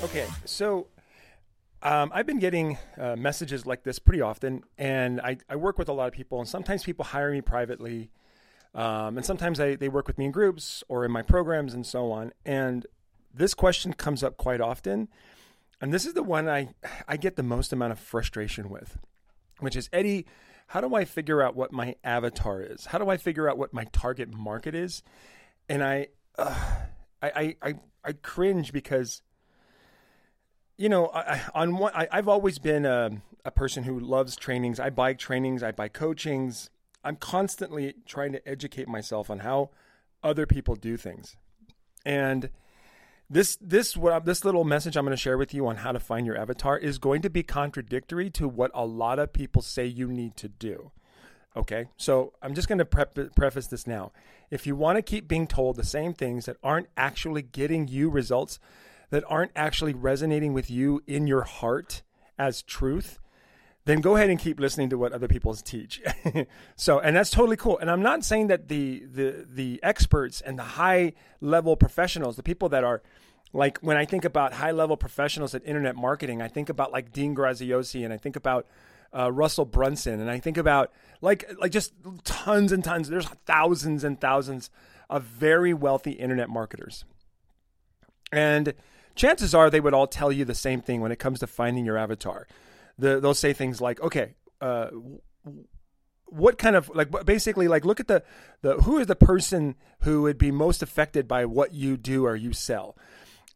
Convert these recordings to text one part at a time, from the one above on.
Okay, so um, I've been getting uh, messages like this pretty often, and I, I work with a lot of people, and sometimes people hire me privately, um, and sometimes I, they work with me in groups or in my programs and so on. And this question comes up quite often, and this is the one I I get the most amount of frustration with, which is Eddie. How do I figure out what my avatar is? How do I figure out what my target market is? And I, uh, I, I, I, I cringe because you know, I, on one, I, have always been a, a, person who loves trainings. I buy trainings, I buy coachings. I'm constantly trying to educate myself on how other people do things. And this this what this little message I'm going to share with you on how to find your avatar is going to be contradictory to what a lot of people say you need to do. Okay, so I'm just going to prep, preface this now. If you want to keep being told the same things that aren't actually getting you results, that aren't actually resonating with you in your heart as truth, then go ahead and keep listening to what other people teach. so, and that's totally cool. And I'm not saying that the the the experts and the high level professionals, the people that are like when I think about high level professionals at internet marketing, I think about like Dean Graziosi and I think about uh, Russell Brunson and I think about like like just tons and tons. There's thousands and thousands of very wealthy internet marketers, and chances are they would all tell you the same thing when it comes to finding your avatar. The, they'll say things like, okay, uh, what kind of like basically like look at the the who is the person who would be most affected by what you do or you sell?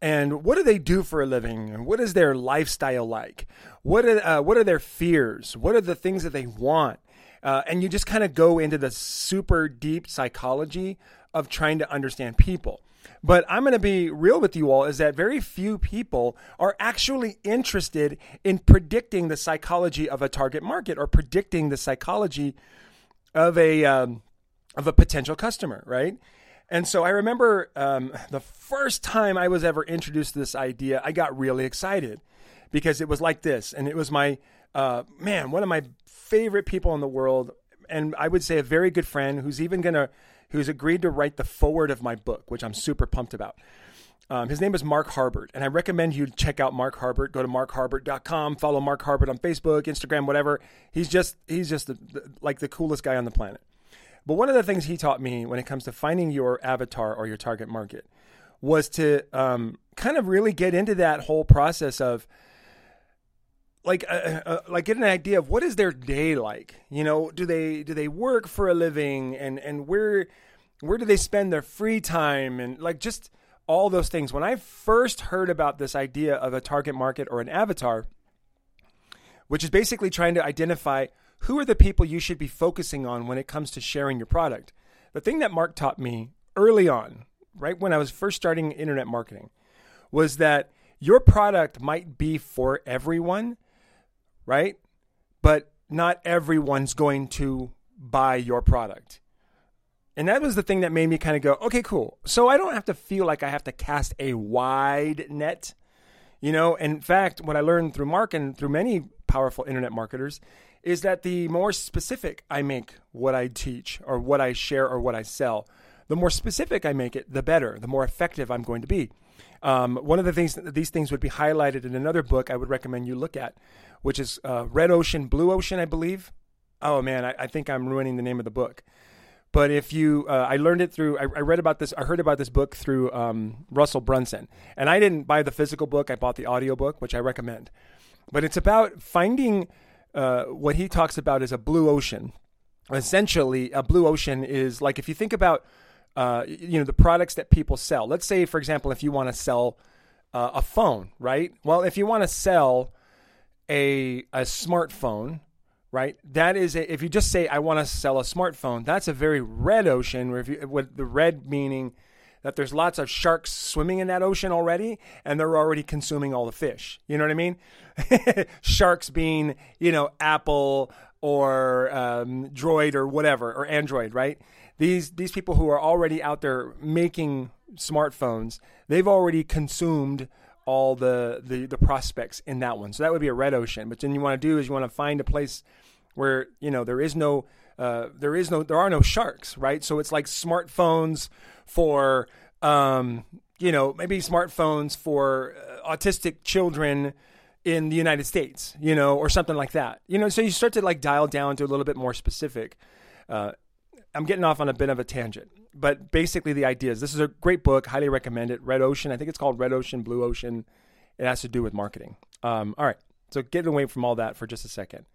And what do they do for a living? What is their lifestyle like? What are uh, what are their fears? What are the things that they want? Uh, and you just kind of go into the super deep psychology of trying to understand people but I'm going to be real with you all is that very few people are actually interested in predicting the psychology of a target market or predicting the psychology of a um, of a potential customer, right? And so I remember um, the first time I was ever introduced to this idea, I got really excited because it was like this, and it was my uh, man, one of my favorite people in the world, and I would say a very good friend who's even to who's agreed to write the forward of my book, which I'm super pumped about. Um, his name is Mark Harbert, and I recommend you check out Mark Harbert. Go to markharbert.com, follow Mark Harbert on Facebook, Instagram, whatever. He's just he's just the, the, like the coolest guy on the planet. But one of the things he taught me when it comes to finding your avatar or your target market was to um, kind of really get into that whole process of like uh, uh, uh, like get an idea of what is their day like? You know do they do they work for a living? And and where where do they spend their free time? And like just all those things. When i first heard about this idea of a target market or an avatar which is basically trying to identify who are the people you should be focusing on when it comes to sharing your product. The thing that mark taught me early on right when i was first starting internet marketing was that your product might be for everyone right? But not everyone's going to buy your product. And that was the thing that made me kind of go, okay, cool. So I don't have to feel like I have to cast a wide net. You know, in fact, what I learned through Mark and through many powerful internet marketers is that the more specific I make what I teach or what I share or what I sell, the more specific I make it, the better, the more effective I'm going to be. Um, one of the things these things would be highlighted in another book I would recommend you look at, which is uh, Red Ocean, Blue Ocean, I believe. Oh man, I, I, think I'm ruining the name of the book. But if you, uh, I learned it through, I, I, read about this, I heard about this book through um, Russell Brunson. And I didn't buy the physical book, I bought the audio book, which I recommend. But it's about finding uh, what he talks about as a blue ocean. Essentially, a blue ocean is like if you think about, uh, you know, the products that people sell. Let's say, for example, if you want to sell uh, a phone, right? Well, if you want to sell a a smartphone, right? That is a, if you just say I want to sell a smartphone, that's a very red ocean. Where if you, with the red meaning that there's lots of sharks swimming in that ocean already, and they're already consuming all the fish. You know what I mean? sharks being you know Apple or um, Droid or whatever or Android, right? These these people who are already out there making smartphones, they've already consumed all the, the the prospects in that one. So that would be a red ocean. But then you want to do is you want to find a place where you know there is no uh, there is no there are no sharks, right? So it's like smartphones for um, you know, maybe smartphones for uh, autistic children in the United States, you know, or something like that. You know, so you start to like dial down to a little bit more specific. Uh, I'm getting off on a bit of a tangent, but basically the idea is this is a great book, highly recommend it. Red Ocean, I think it's called Red Ocean, Blue Ocean. It has to do with marketing. Um, all right, so getting away from all that for just a second.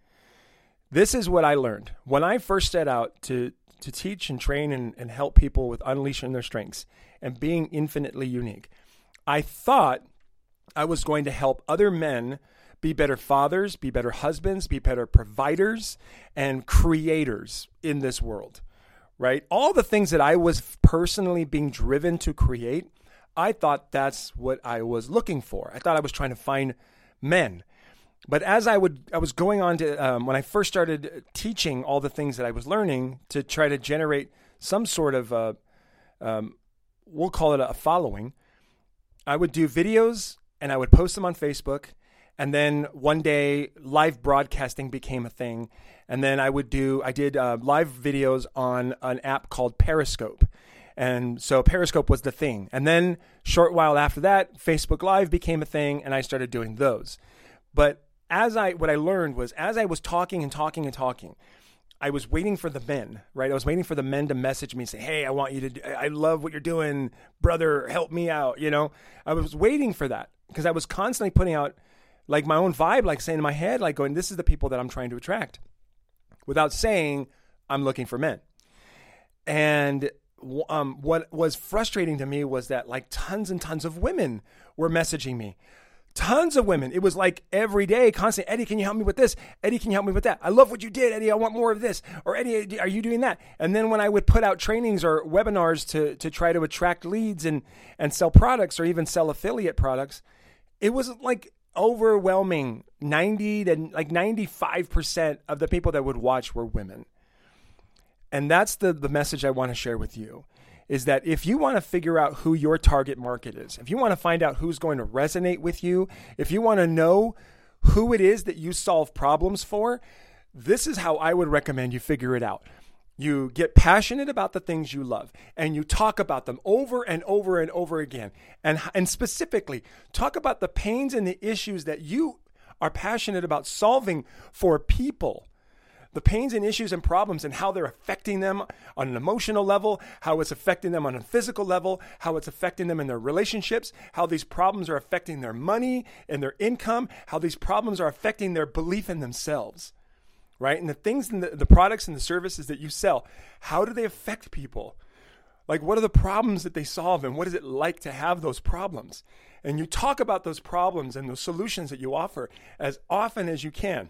This is what I learned when I first set out to to teach and train and, and help people with unleashing their strengths and being infinitely unique. I thought I was going to help other men be better fathers, be better husbands, be better providers and creators in this world, right? All the things that I was personally being driven to create, I thought that's what I was looking for. I thought I was trying to find men. But as I would, I was going on to um, when I first started teaching all the things that I was learning to try to generate some sort of, uh, um, we'll call it a following. I would do videos and I would post them on Facebook. And then one day, live broadcasting became a thing. And then I would do, I did uh, live videos on an app called Periscope. And so Periscope was the thing. And then, short while after that, Facebook Live became a thing, and I started doing those. But as I, what I learned was as I was talking and talking and talking, I was waiting for the men, right? I was waiting for the men to message me and say, "Hey, I want you to. Do, I love what you're doing, brother. Help me out." You know, I was waiting for that because I was constantly putting out like my own vibe, like saying in my head, like going, "This is the people that I'm trying to attract," without saying I'm looking for men. And um, what was frustrating to me was that like tons and tons of women were messaging me tons of women. It was like every day, constant. Eddie, can you help me with this? Eddie, can you help me with that? I love what you did, Eddie. I want more of this. Or Eddie, are you doing that? And then when I would put out trainings or webinars to to try to attract leads and and sell products or even sell affiliate products, it was like overwhelming 90 to like 95% of the people that would watch were women. And that's the the message I want to share with you is that if you want to figure out who your target market is, if you want to find out who's going to resonate with you, if you want to know who it is that you solve problems for, this is how I would recommend you figure it out. You get passionate about the things you love and you talk about them over and over and over again. And, and specifically, talk about the pains and the issues that you are passionate about solving for people the pains and issues and problems and how they're affecting them on an emotional level, how it's affecting them on a physical level, how it's affecting them in their relationships, how these problems are affecting their money and their income, how these problems are affecting their belief in themselves, right? And the things and the, the products and the services that you sell, how do they affect people? Like, what are the problems that they solve, and what is it like to have those problems? And you talk about those problems and those solutions that you offer as often as you can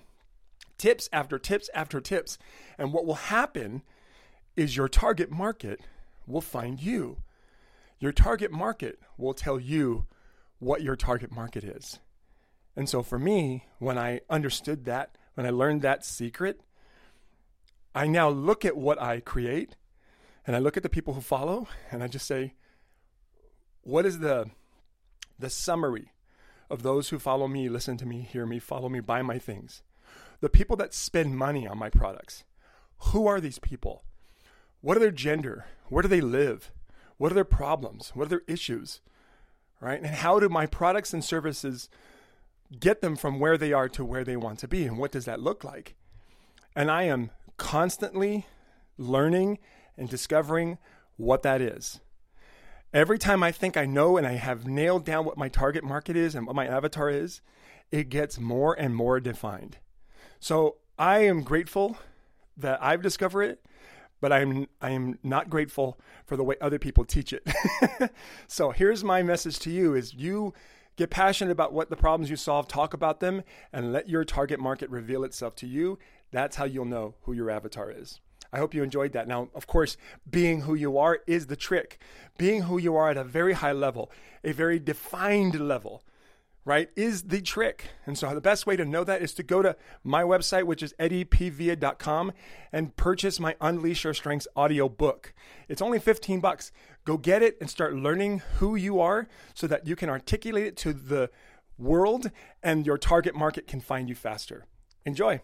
tips after tips after tips. And what will happen is your target market will find you. Your target market will tell you what your target market is. And so for me, when I understood that, when I learned that secret, I now look at what I create and I look at the people who follow and I just say, what is the the summary of those who follow me, listen to me, hear me, follow me, buy my things? The people that spend money on my products. Who are these people? What are their gender? Where do they live? What are their problems? What are their issues? Right? And how do my products and services get them from where they are to where they want to be? And what does that look like? And I am constantly learning and discovering what that is. Every time I think I know and I have nailed down what my target market is and what my avatar is, it gets more and more defined. So I am grateful that I've discovered it, but I'm I am not grateful for the way other people teach it. so here's my message to you is you get passionate about what the problems you solve, talk about them, and let your target market reveal itself to you. That's how you'll know who your avatar is. I hope you enjoyed that. Now, of course, being who you are is the trick. Being who you are at a very high level, a very defined level right, is the trick. And so the best way to know that is to go to my website, which is eddiepvia.com, and purchase my Unleash Your Strengths audio book. It's only 15 bucks. Go get it and start learning who you are so that you can articulate it to the world and your target market can find you faster. Enjoy.